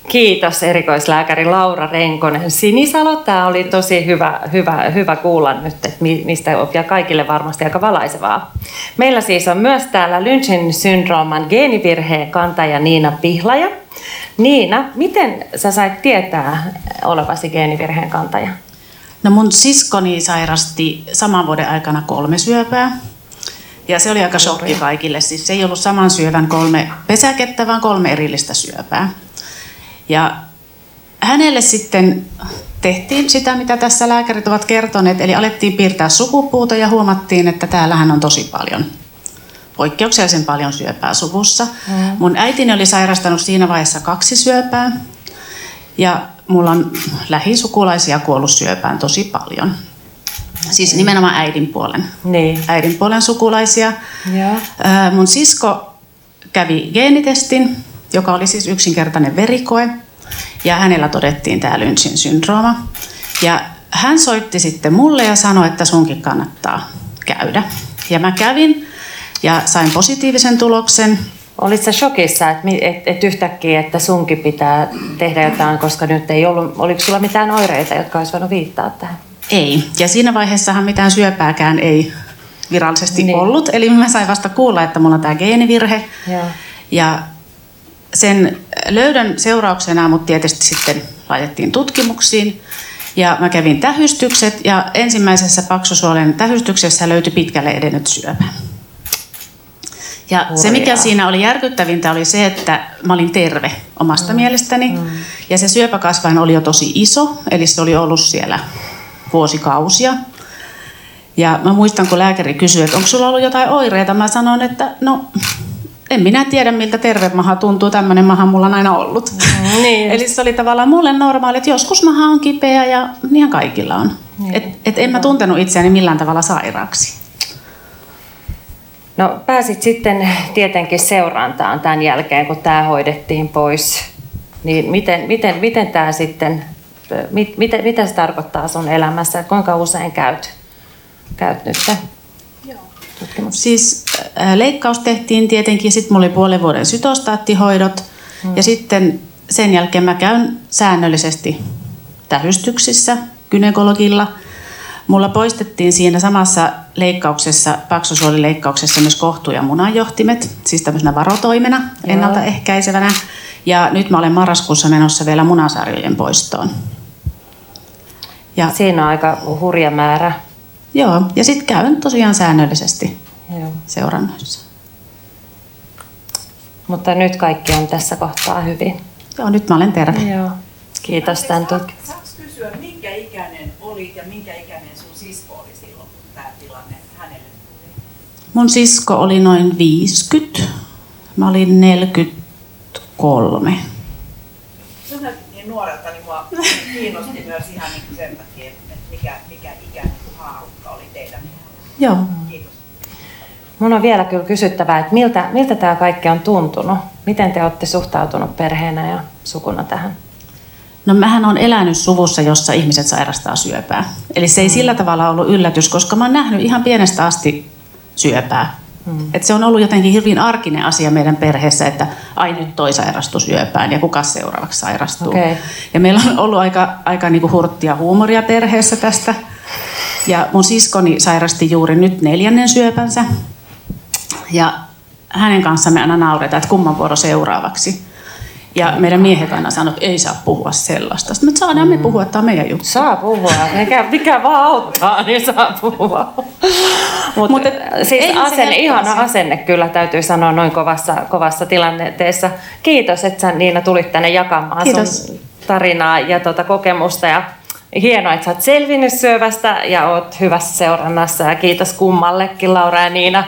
Kiitos erikoislääkäri Laura Renkonen Sinisalo. Tämä oli tosi hyvä, hyvä, hyvä kuulla nyt, että mistä oppia kaikille varmasti aika valaisevaa. Meillä siis on myös täällä Lynchin syndrooman geenivirheen kantaja Niina Pihlaja. Niina, miten sä sait tietää olevasi geenivirheen kantaja? No mun siskoni sairasti saman vuoden aikana kolme syöpää. Ja se oli aika shokki kaikille. Siis se ei ollut saman syövän kolme pesäkettä, vaan kolme erillistä syöpää. Ja hänelle sitten tehtiin sitä, mitä tässä lääkärit ovat kertoneet, eli alettiin piirtää sukupuuta ja huomattiin, että täällähän on tosi paljon poikkeuksellisen paljon syöpää suvussa. Mm. Mun äitini oli sairastanut siinä vaiheessa kaksi syöpää ja mulla on lähisukulaisia kuollut syöpään tosi paljon. Siis nimenomaan äidin puolen. Niin. Äidin puolen sukulaisia. Ja. Mun sisko kävi geenitestin, joka oli siis yksinkertainen verikoe. Ja hänellä todettiin tämä Lynchin syndrooma. Ja hän soitti sitten mulle ja sanoi, että sunkin kannattaa käydä. Ja mä kävin ja sain positiivisen tuloksen. Olit sä shokissa, että et, et yhtäkkiä, että sunkin pitää tehdä jotain, koska nyt ei ollut, oliko sulla mitään oireita, jotka olisi voinut viittaa tähän? Ei. Ja siinä vaiheessahan mitään syöpääkään ei virallisesti niin. ollut. Eli mä sain vasta kuulla, että mulla on tämä geenivirhe. Ja, ja sen löydön seurauksena mut tietysti sitten laitettiin tutkimuksiin. Ja mä kävin tähystykset ja ensimmäisessä paksusuolen tähystyksessä löytyi pitkälle edennyt syöpä. Ja Hurjaa. se, mikä siinä oli järkyttävintä, oli se, että mä olin terve omasta mm. mielestäni. Mm. Ja se syöpäkasvain oli jo tosi iso, eli se oli ollut siellä vuosikausia. Ja mä muistan, kun lääkäri kysyi, että onko sulla ollut jotain oireita, mä sanoin, että no en minä tiedä, miltä terve maha tuntuu, tämmöinen maha mulla on aina ollut. Mm, niin Eli se oli tavallaan mulle normaali, että joskus maha on kipeä ja ihan kaikilla on. Niin. Et, et en mä tuntenut itseäni millään tavalla sairaaksi. No pääsit sitten tietenkin seurantaan tämän jälkeen, kun tämä hoidettiin pois. Niin miten, miten, miten tämä sitten, mit, mitä, mitä se tarkoittaa sun elämässä? Kuinka usein käyt, käyt nyt? Tutkimus. Siis äh, leikkaus tehtiin tietenkin, sitten mulla oli puolen vuoden sytostaattihoidot hmm. ja sitten sen jälkeen mä käyn säännöllisesti tähystyksissä gynekologilla. Mulla poistettiin siinä samassa leikkauksessa, paksusuolileikkauksessa myös kohtu- ja munanjohtimet, siis tämmöisenä varotoimena, ennaltaehkäisevänä. Ja nyt mä olen marraskuussa menossa vielä munasarjojen poistoon. Ja, Siinä on aika hurja määrä. Joo, ja sitten käyn tosiaan säännöllisesti joo. seurannoissa. Mutta nyt kaikki on tässä kohtaa hyvin. Joo, nyt mä olen terve. Joo. Kiitos tämän tuki. Saanko kysyä, minkä ikäinen olit ja minkä ikäinen sun sisko oli silloin, kun tämä tilanne hänelle tuli? Mun sisko oli noin 50. Mä olin 43. Se niin nuorelta, niin mua kiinnosti myös ihan niin sen takia, että mikä, mikä ikäinen haarukka oli teidän. Joo. Kiitos. Mun on vielä kyllä kysyttävää, että miltä, miltä tämä kaikki on tuntunut? Miten te olette suhtautunut perheenä ja sukuna tähän? No mähän on elänyt suvussa, jossa ihmiset sairastaa syöpää. Eli se ei sillä tavalla ollut yllätys, koska mä oon nähnyt ihan pienestä asti syöpää. Hmm. Et se on ollut jotenkin hyvin arkinen asia meidän perheessä, että ai nyt toi sairastuu syöpään ja kuka seuraavaksi sairastuu. Okay. Ja meillä on ollut aika, aika niinku hurttia huumoria perheessä tästä. Ja mun siskoni sairasti juuri nyt neljännen syöpänsä. Ja hänen kanssaan me aina nauretaan, että kumman vuoro seuraavaksi. Ja meidän miehet aina sanoo, että ei saa puhua sellaista. Sitten me saadaan mm. me puhua, että tämä on meidän juttu. Saa puhua, mikä, mikä vaan auttaa, niin saa puhua. Mutta Mut, siis asenne, ihana asia. asenne kyllä täytyy sanoa noin kovassa, kovassa tilanteessa. Kiitos, että sä Niina tulit tänne jakamaan Kiitos. sun tarinaa ja tuota kokemusta. Ja hienoa, että sä oot selvinnyt syövästä ja oot hyvässä seurannassa. Ja kiitos kummallekin, Laura ja Niina.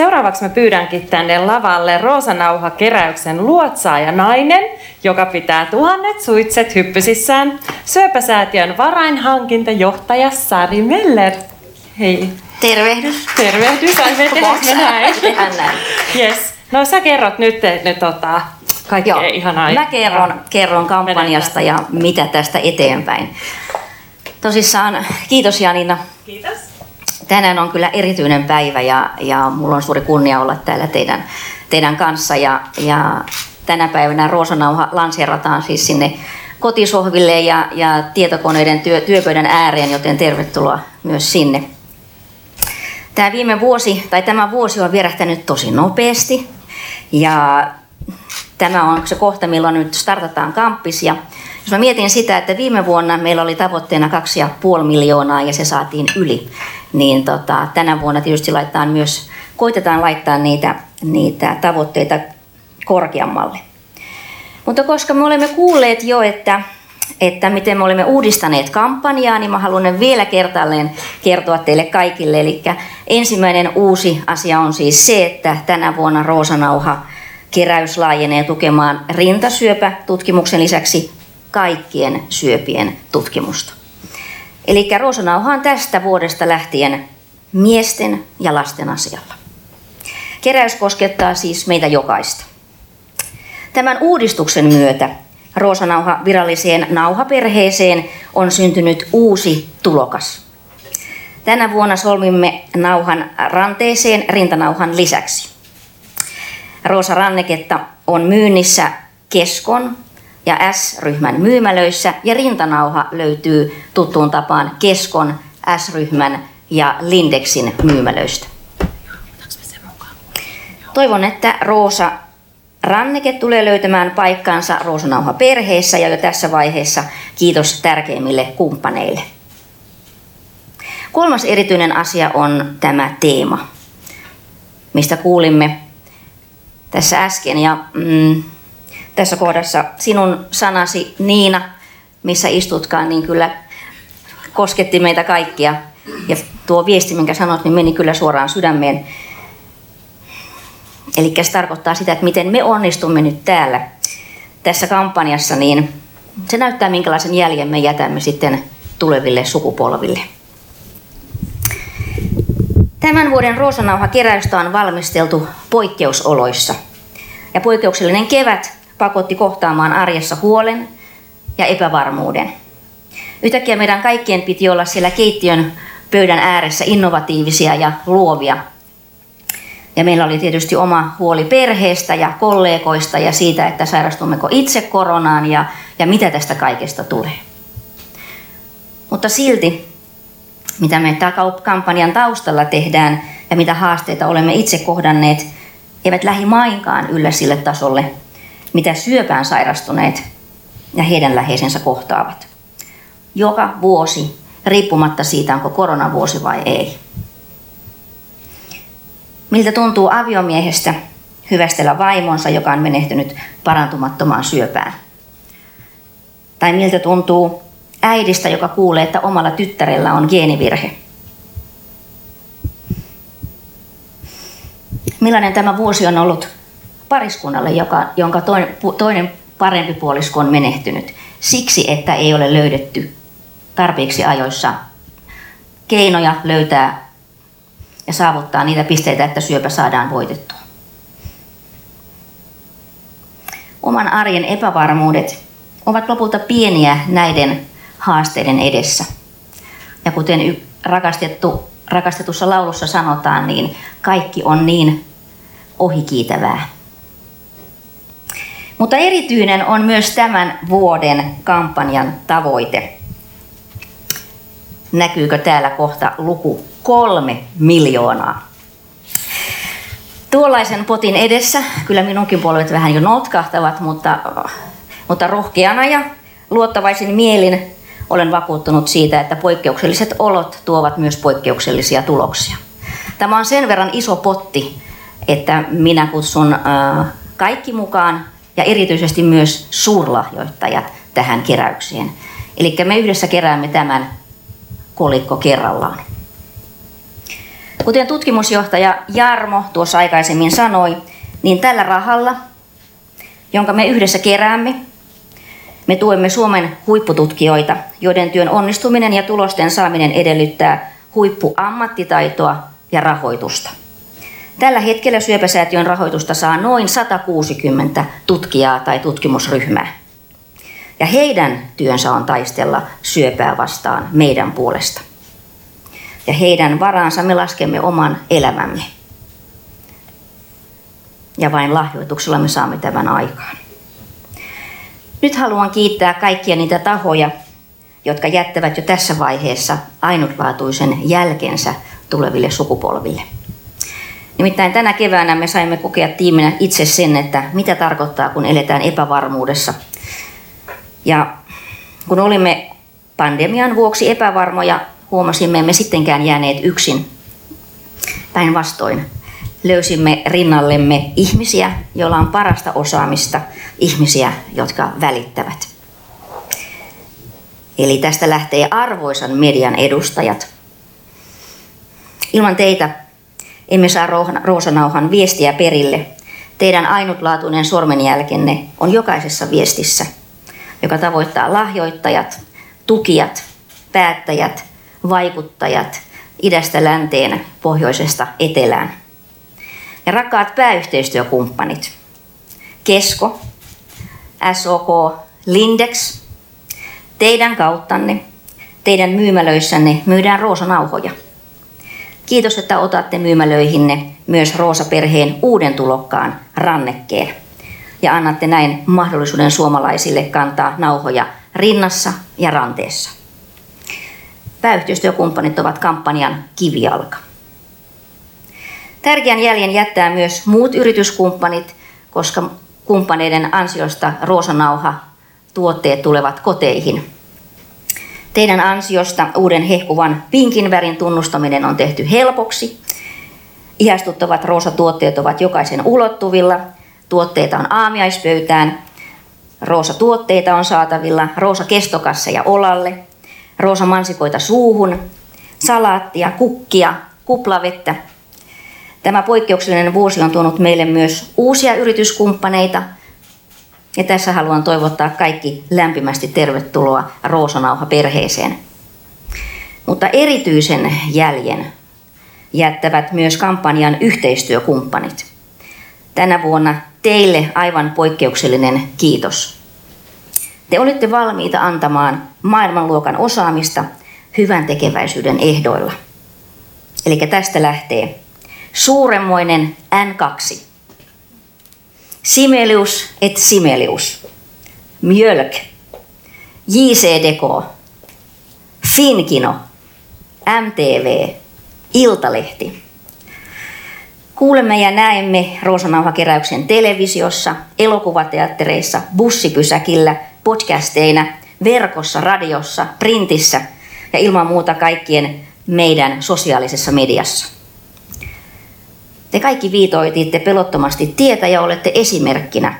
Seuraavaksi mä pyydänkin tänne lavalle Roosanauha keräyksen luotsaaja nainen, joka pitää tuhannet suitset hyppysissään, Syöpäsäätiön varainhankintajohtaja Sari Meller. Hei. Tervehdys. Tervehdys, ai me näin. näin. Yes. No sä kerrot nyt, nyt tota, kaikkea Joo, ihanaa. Mä kerron, kerron kampanjasta ja mitä tästä eteenpäin. Tosissaan, kiitos Janina. Kiitos tänään on kyllä erityinen päivä ja, ja mulla on suuri kunnia olla täällä teidän, teidän kanssa. Ja, ja tänä päivänä Roosanauha lanseerataan siis sinne kotisohville ja, ja tietokoneiden työ, työpöydän ääreen, joten tervetuloa myös sinne. Tämä viime vuosi, tai tämä vuosi on vierähtänyt tosi nopeasti ja tämä on se kohta, milloin nyt startataan kamppis ja jos mä mietin sitä, että viime vuonna meillä oli tavoitteena 2,5 miljoonaa ja se saatiin yli, niin tota, tänä vuonna tietysti laitetaan myös, koitetaan laittaa niitä, niitä tavoitteita korkeammalle. Mutta koska me olemme kuulleet jo, että, että miten me olemme uudistaneet kampanjaa, niin mä haluan vielä kertaalleen kertoa teille kaikille. Eli ensimmäinen uusi asia on siis se, että tänä vuonna Roosanauha keräys laajenee tukemaan rintasyöpätutkimuksen lisäksi kaikkien syöpien tutkimusta. Eli Roosanauha on tästä vuodesta lähtien miesten ja lasten asialla. Keräys koskettaa siis meitä jokaista. Tämän uudistuksen myötä Roosanauha viralliseen nauhaperheeseen on syntynyt uusi tulokas. Tänä vuonna solmimme nauhan ranteeseen rintanauhan lisäksi. Roosa Ranneketta on myynnissä Keskon ja S-ryhmän myymälöissä ja rintanauha löytyy tuttuun tapaan Keskon, S-ryhmän ja Lindexin myymälöistä. Toivon, että Roosa Ranneke tulee löytämään paikkansa Roosanauha perheessä ja jo tässä vaiheessa kiitos tärkeimmille kumppaneille. Kolmas erityinen asia on tämä teema, mistä kuulimme tässä äsken. Ja, mm, tässä kohdassa sinun sanasi Niina, missä istutkaan, niin kyllä kosketti meitä kaikkia. Ja tuo viesti, minkä sanot, niin meni kyllä suoraan sydämeen. Eli se tarkoittaa sitä, että miten me onnistumme nyt täällä tässä kampanjassa, niin se näyttää, minkälaisen jäljen me jätämme sitten tuleville sukupolville. Tämän vuoden Roosanauha-keräystä on valmisteltu poikkeusoloissa. Ja poikkeuksellinen kevät pakotti kohtaamaan arjessa huolen ja epävarmuuden. Yhtäkkiä meidän kaikkien piti olla siellä keittiön pöydän ääressä innovatiivisia ja luovia. Ja meillä oli tietysti oma huoli perheestä ja kollegoista ja siitä, että sairastummeko itse koronaan ja, ja mitä tästä kaikesta tulee. Mutta silti, mitä me kampanjan taustalla tehdään ja mitä haasteita olemme itse kohdanneet, eivät lähimainkaan yllä sille tasolle, mitä syöpään sairastuneet ja heidän läheisensä kohtaavat. Joka vuosi, riippumatta siitä, onko koronavuosi vai ei. Miltä tuntuu aviomiehestä hyvästellä vaimonsa, joka on menehtynyt parantumattomaan syöpään? Tai miltä tuntuu äidistä, joka kuulee, että omalla tyttärellä on geenivirhe? Millainen tämä vuosi on ollut pariskunnalle, joka, jonka toinen, toinen parempi puolisko on menehtynyt? Siksi, että ei ole löydetty tarpeeksi ajoissa keinoja löytää ja saavuttaa niitä pisteitä, että syöpä saadaan voitettua. Oman arjen epävarmuudet ovat lopulta pieniä näiden haasteiden edessä. Ja kuten rakastettu, rakastetussa laulussa sanotaan, niin kaikki on niin ohikiitävää. Mutta erityinen on myös tämän vuoden kampanjan tavoite. Näkyykö täällä kohta luku kolme miljoonaa? Tuollaisen potin edessä, kyllä minunkin puolueet vähän jo notkahtavat, mutta, mutta rohkeana ja luottavaisin mielin olen vakuuttunut siitä, että poikkeukselliset olot tuovat myös poikkeuksellisia tuloksia. Tämä on sen verran iso potti, että minä kutsun kaikki mukaan ja erityisesti myös suurlahjoittajat tähän keräykseen. Eli me yhdessä keräämme tämän kolikko kerrallaan. Kuten tutkimusjohtaja Jarmo tuossa aikaisemmin sanoi, niin tällä rahalla, jonka me yhdessä keräämme, me tuemme Suomen huippututkijoita, joiden työn onnistuminen ja tulosten saaminen edellyttää huippuammattitaitoa ja rahoitusta. Tällä hetkellä syöpäsäätiön rahoitusta saa noin 160 tutkijaa tai tutkimusryhmää. Ja heidän työnsä on taistella syöpää vastaan meidän puolesta. Ja heidän varaansa me laskemme oman elämämme. Ja vain lahjoituksella me saamme tämän aikaan. Nyt haluan kiittää kaikkia niitä tahoja, jotka jättävät jo tässä vaiheessa ainutlaatuisen jälkensä tuleville sukupolville. Nimittäin tänä keväänä me saimme kokea tiiminä itse sen, että mitä tarkoittaa, kun eletään epävarmuudessa. Ja kun olimme pandemian vuoksi epävarmoja, huomasimme emme sittenkään jääneet yksin. Päinvastoin löysimme rinnallemme ihmisiä, joilla on parasta osaamista, ihmisiä, jotka välittävät. Eli tästä lähtee arvoisan median edustajat. Ilman teitä emme saa Roosanauhan viestiä perille. Teidän ainutlaatuinen sormenjälkenne on jokaisessa viestissä, joka tavoittaa lahjoittajat, tukijat, päättäjät, vaikuttajat idästä länteen, pohjoisesta etelään. Ja rakkaat pääyhteistyökumppanit, Kesko, SOK, Lindex, teidän kauttanne, teidän myymälöissänne myydään roosanauhoja. Kiitos, että otatte myymälöihinne myös Roosa-perheen uuden tulokkaan rannekkeen ja annatte näin mahdollisuuden suomalaisille kantaa nauhoja rinnassa ja ranteessa. Pääyhteistyökumppanit ovat kampanjan kivijalka. Tärkeän jäljen jättää myös muut yrityskumppanit, koska kumppaneiden ansiosta Roosanauha tuotteet tulevat koteihin. Teidän ansiosta uuden hehkuvan pinkin värin tunnustaminen on tehty helpoksi. Ihastuttavat roosatuotteet ovat jokaisen ulottuvilla. Tuotteita on aamiaispöytään. Roosa-tuotteita on saatavilla. Roosa-kestokasseja olalle. Roosa-mansikoita suuhun. Salaattia, kukkia, kuplavettä. Tämä poikkeuksellinen vuosi on tuonut meille myös uusia yrityskumppaneita – ja tässä haluan toivottaa kaikki lämpimästi tervetuloa Roosanauha-perheeseen. Mutta erityisen jäljen jättävät myös kampanjan yhteistyökumppanit. Tänä vuonna teille aivan poikkeuksellinen kiitos. Te olitte valmiita antamaan maailmanluokan osaamista hyvän tekeväisyyden ehdoilla. Eli tästä lähtee Suuremmoinen N2. Simelius et Simelius. Mjölk. JC Deko. Finkino. MTV. Iltalehti. Kuulemme ja näemme Roosanauhakeräyksen televisiossa, elokuvateattereissa, bussipysäkillä, podcasteina, verkossa, radiossa, printissä ja ilman muuta kaikkien meidän sosiaalisessa mediassa. Te kaikki viitoititte pelottomasti tietä ja olette esimerkkinä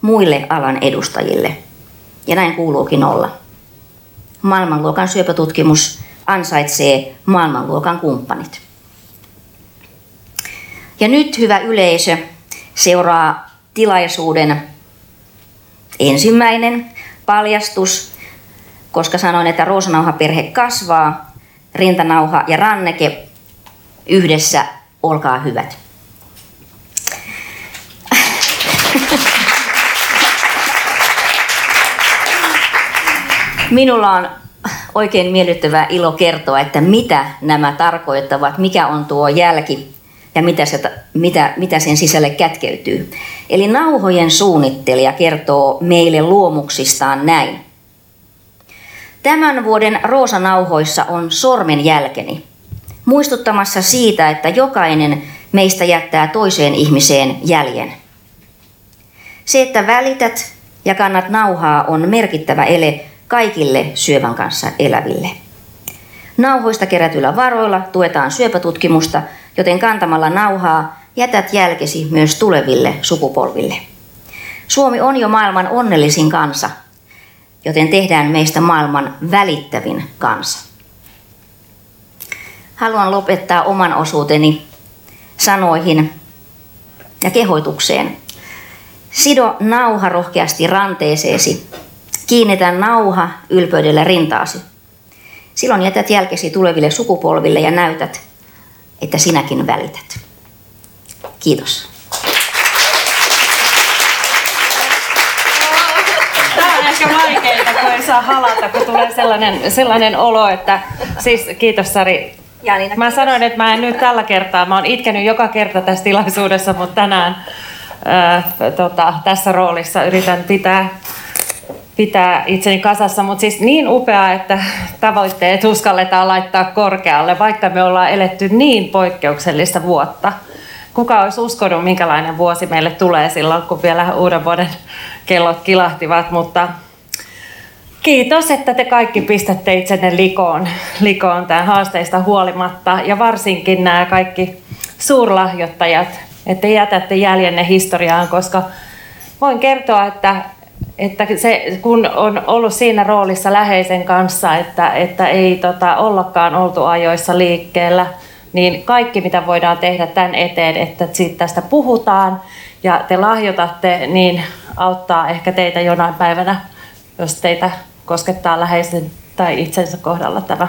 muille alan edustajille. Ja näin kuuluukin olla. Maailmanluokan syöpätutkimus ansaitsee maailmanluokan kumppanit. Ja nyt, hyvä yleisö, seuraa tilaisuuden ensimmäinen paljastus, koska sanoin, että Roosanauha-perhe kasvaa, Rintanauha ja Ranneke yhdessä, olkaa hyvät. Minulla on oikein miellyttävää ilo kertoa, että mitä nämä tarkoittavat, mikä on tuo jälki ja mitä, se, mitä, mitä sen sisälle kätkeytyy. Eli nauhojen suunnittelija kertoo meille luomuksistaan näin. Tämän vuoden roosanauhoissa on sormenjälkeni, muistuttamassa siitä, että jokainen meistä jättää toiseen ihmiseen jäljen. Se, että välität ja kannat nauhaa, on merkittävä ele kaikille syövän kanssa eläville. Nauhoista kerätyillä varoilla tuetaan syöpätutkimusta, joten kantamalla nauhaa jätät jälkesi myös tuleville sukupolville. Suomi on jo maailman onnellisin kansa, joten tehdään meistä maailman välittävin kansa. Haluan lopettaa oman osuuteni sanoihin ja kehoitukseen. Sido nauha rohkeasti ranteeseesi. Kiinnitä nauha ylpeydellä rintaasi. Silloin jätät jälkesi tuleville sukupolville ja näytät, että sinäkin välität. Kiitos. Tämä on ehkä vaikeaa, kun ei saa halata, kun tulee sellainen, sellainen olo, että siis kiitos Sari. Janina, Mä sanoin, että mä en nyt tällä kertaa, mä oon itkenyt joka kerta tässä tilaisuudessa, mutta tänään tota, tässä roolissa yritän pitää pitää itseni kasassa, mutta siis niin upeaa, että tavoitteet uskalletaan laittaa korkealle, vaikka me ollaan eletty niin poikkeuksellista vuotta. Kuka olisi uskonut, minkälainen vuosi meille tulee silloin, kun vielä uuden vuoden kellot kilahtivat, mutta Kiitos, että te kaikki pistätte itsenne likoon, likoon tämän haasteista huolimatta ja varsinkin nämä kaikki suurlahjoittajat, että jätätte jäljenne historiaan, koska voin kertoa, että että se, kun on ollut siinä roolissa läheisen kanssa, että, että ei tota, ollakaan oltu ajoissa liikkeellä, niin kaikki mitä voidaan tehdä tämän eteen, että siitä tästä puhutaan ja te lahjoitatte, niin auttaa ehkä teitä jonain päivänä, jos teitä koskettaa läheisen tai itsensä kohdalla tämä,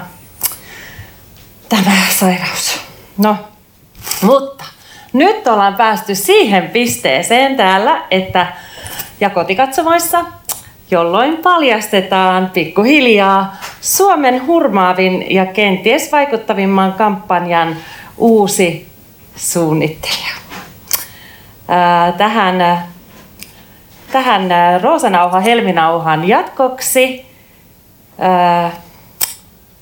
tämä sairaus. No, mutta nyt ollaan päästy siihen pisteeseen täällä, että ja kotikatsomoissa, jolloin paljastetaan pikkuhiljaa Suomen hurmaavin ja kenties vaikuttavimman kampanjan uusi suunnittelija. Tähän, tähän Roosanauha Helminauhan jatkoksi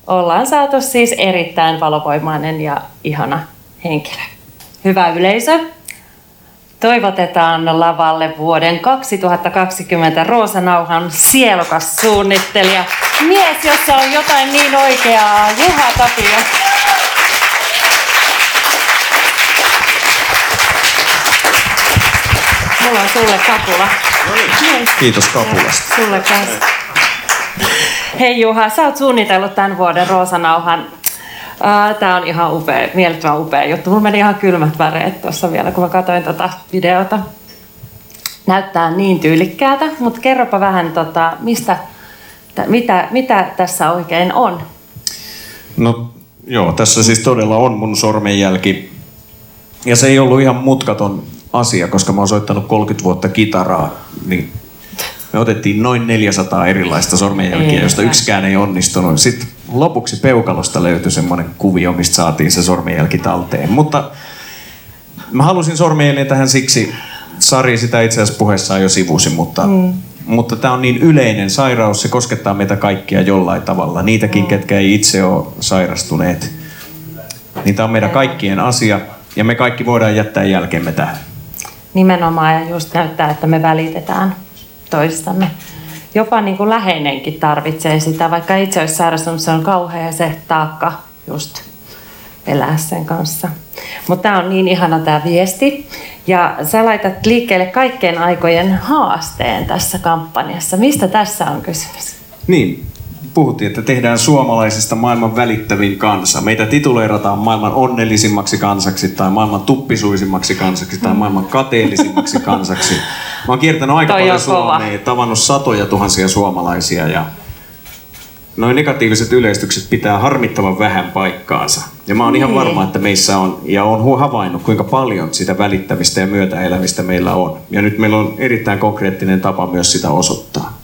ollaan saatu siis erittäin valovoimainen ja ihana henkilö. Hyvä yleisö, Toivotetaan lavalle vuoden 2020 Roosanauhan sielokas suunnittelija. Mies, jossa on jotain niin oikeaa, Juha Tapio. Mulla on sulle kapula. Kiitos kapulasta. Sulle kanssa. Hei Juha, sä oot suunnitellut tämän vuoden Roosanauhan Tämä on ihan upea, mielettömän upea juttu. Mulla meni ihan kylmät väreet tuossa vielä, kun mä katsoin tota videota. Näyttää niin tyylikkäältä, mutta kerropa vähän, tota, mistä, t- mitä, mitä tässä oikein on? No joo, tässä siis todella on mun sormenjälki. Ja se ei ollut ihan mutkaton asia, koska mä oon soittanut 30 vuotta kitaraa, niin me otettiin noin 400 erilaista sormenjälkiä, joista yksikään ei onnistunut. Sitten lopuksi peukalosta löytyi semmoinen kuvio, mistä saatiin se sormenjälki talteen. Mutta Mä halusin sormenjäljen tähän siksi, Sari sitä itse asiassa puheessaan jo sivusi, mutta, mm. mutta tämä on niin yleinen sairaus, se koskettaa meitä kaikkia jollain tavalla. Niitäkin, mm. ketkä ei itse ole sairastuneet. Niin tämä on meidän kaikkien asia ja me kaikki voidaan jättää jälkeemme tähän. Nimenomaan ja just näyttää, että me välitetään toistamme. Jopa niin kuin läheinenkin tarvitsee sitä, vaikka itse olisi sairastunut, se on kauhea se taakka just elää sen kanssa. Mutta tämä on niin ihana tämä viesti. Ja sä laitat liikkeelle kaikkien aikojen haasteen tässä kampanjassa. Mistä tässä on kysymys? Niin, puhuttiin, että tehdään suomalaisista maailman välittävin kansa. Meitä tituleerataan maailman onnellisimmaksi kansaksi tai maailman tuppisuisimmaksi kansaksi tai maailman kateellisimmaksi kansaksi. Mä oon kiertänyt aika paljon Suomea, tavannut satoja tuhansia suomalaisia ja noin negatiiviset yleistykset pitää harmittavan vähän paikkaansa. Ja mä oon niin. ihan varma, että meissä on, ja on havainnut, kuinka paljon sitä välittämistä ja myötäelämistä meillä on. Ja nyt meillä on erittäin konkreettinen tapa myös sitä osoittaa.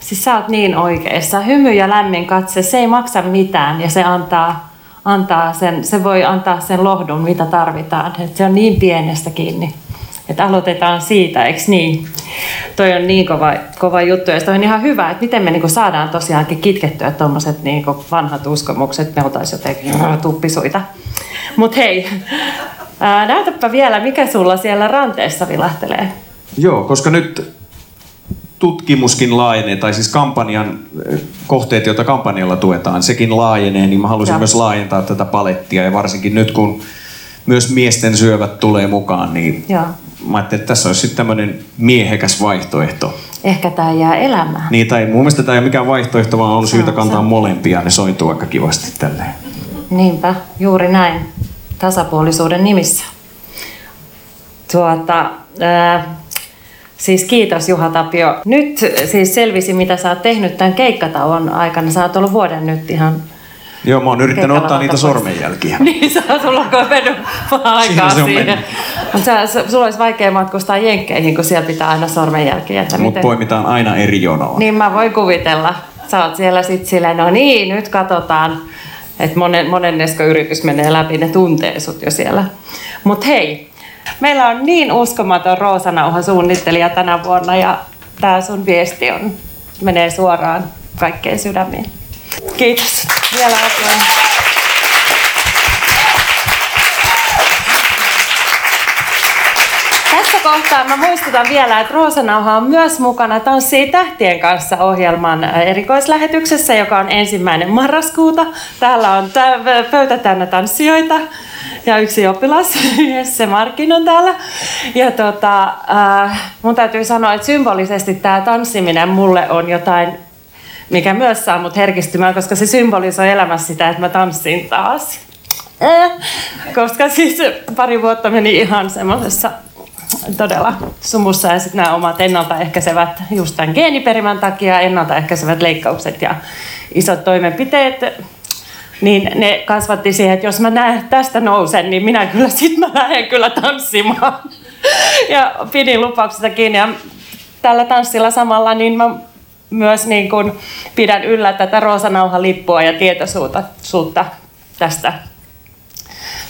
Siis sä oot niin oikeassa. Hymy ja lämmin katse, se ei maksa mitään ja se antaa, antaa sen, se voi antaa sen lohdun, mitä tarvitaan. Et se on niin pienestä kiinni. Että aloitetaan siitä, eikö niin? Toi on niin kova, kova juttu ja se on ihan hyvä, että miten me niinku saadaan tosiaankin kitkettyä tuommoiset niinku vanhat uskomukset, me oltaisiin jotenkin tuppisuita. Mutta hei, ää, näytäpä vielä, mikä sulla siellä ranteessa vilahtelee. Joo, koska nyt tutkimuskin laajenee, tai siis kampanjan kohteet, joita kampanjalla tuetaan, sekin laajenee, niin mä haluaisin ja. myös laajentaa tätä palettia. Ja varsinkin nyt, kun myös miesten syövät tulee mukaan, niin ja. Mä ajattelin, että tässä olisi sitten tämmöinen miehekäs vaihtoehto. Ehkä tämä jää elämään. Niin, tai mun mielestä tämä ei ole mikään vaihtoehto, vaan on syytä kantaa molempia, ne sointuu aika kivasti tälleen. Niinpä, juuri näin, tasapuolisuuden nimissä. Tuota, äh, Siis kiitos Juha Tapio. Nyt siis selvisi, mitä sä oot tehnyt tämän keikkatauon aikana. Sä oot ollut vuoden nyt ihan Joo, mä oon yrittänyt ottaa niitä pois. sormenjälkiä. niin, sä, sulla on mennyt aikaa siihen. siihen. Mutta sulla olisi vaikea matkustaa jenkkeihin, kun siellä pitää aina sormenjälkiä. Mutta miten... poimitaan aina eri jonoon. Niin mä voin kuvitella. Sä oot siellä sit silleen, no niin, nyt katsotaan. Että monen, monennesko yritys menee läpi, ne tuntee sut jo siellä. Mutta hei, Meillä on niin uskomaton Roosanauha suunnittelija tänä vuonna ja tämä sun viesti on, menee suoraan kaikkeen sydämiin. Kiitos. Vielä apua. Kohtaa mä muistutan vielä, että Roosanauha on myös mukana Tanssii tähtien kanssa ohjelman erikoislähetyksessä, joka on ensimmäinen marraskuuta. Täällä on pöytä täynnä tanssijoita ja yksi oppilas, se Markin on täällä. Ja tota, äh, mun täytyy sanoa, että symbolisesti tämä tanssiminen mulle on jotain, mikä myös saa mut herkistymään, koska se symbolisoi elämässä sitä, että mä tanssin taas. Äh, koska siis pari vuotta meni ihan semmoisessa todella sumussa ja sitten nämä omat ennaltaehkäisevät just tämän geeniperimän takia ennaltaehkäisevät leikkaukset ja isot toimenpiteet niin ne kasvatti siihen, että jos mä näen tästä nousen, niin minä kyllä sit mä lähden kyllä tanssimaan. Ja pidin lupauksesta kiinni ja tällä tanssilla samalla niin mä myös niin kuin pidän yllä tätä roosanauha-lippua ja tietoisuutta tästä,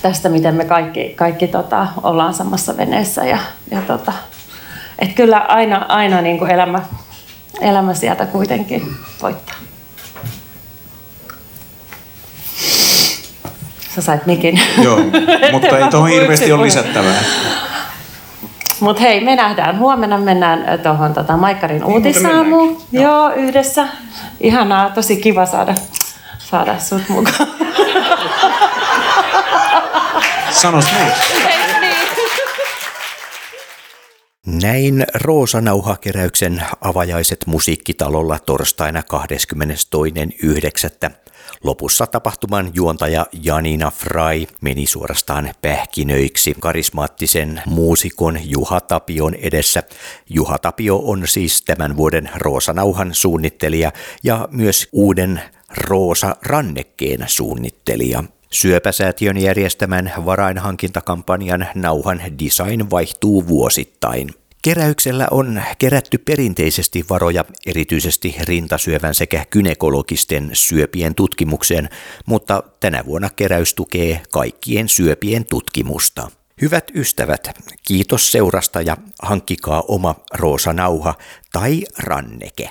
tästä miten me kaikki, kaikki tota, ollaan samassa veneessä. Ja, ja tota, et kyllä aina, aina niin kuin elämä, elämä sieltä kuitenkin voittaa. Sä sait mikin. Joo, mutta ei tuohon hirveästi ole lisättävää. Mutta hei, me nähdään huomenna. Mennään tuohon tota, Maikkarin niin, uutisaamuun. Joo. Joo, yhdessä. Ihanaa, tosi kiva saada, saada sut mukaan. Sanos muut. Näin Roosa-nauhakeräyksen avajaiset musiikkitalolla torstaina 22.9. Lopussa tapahtuman juontaja Janina Fry meni suorastaan pähkinöiksi karismaattisen muusikon Juha Tapion edessä. Juha Tapio on siis tämän vuoden Roosanauhan suunnittelija ja myös uuden Roosa Rannekkeen suunnittelija. Syöpäsäätiön järjestämän varainhankintakampanjan nauhan design vaihtuu vuosittain. Keräyksellä on kerätty perinteisesti varoja erityisesti rintasyövän sekä kynekologisten syöpien tutkimukseen, mutta tänä vuonna keräys tukee kaikkien syöpien tutkimusta. Hyvät ystävät, kiitos seurasta ja hankkikaa oma roosanauha tai ranneke.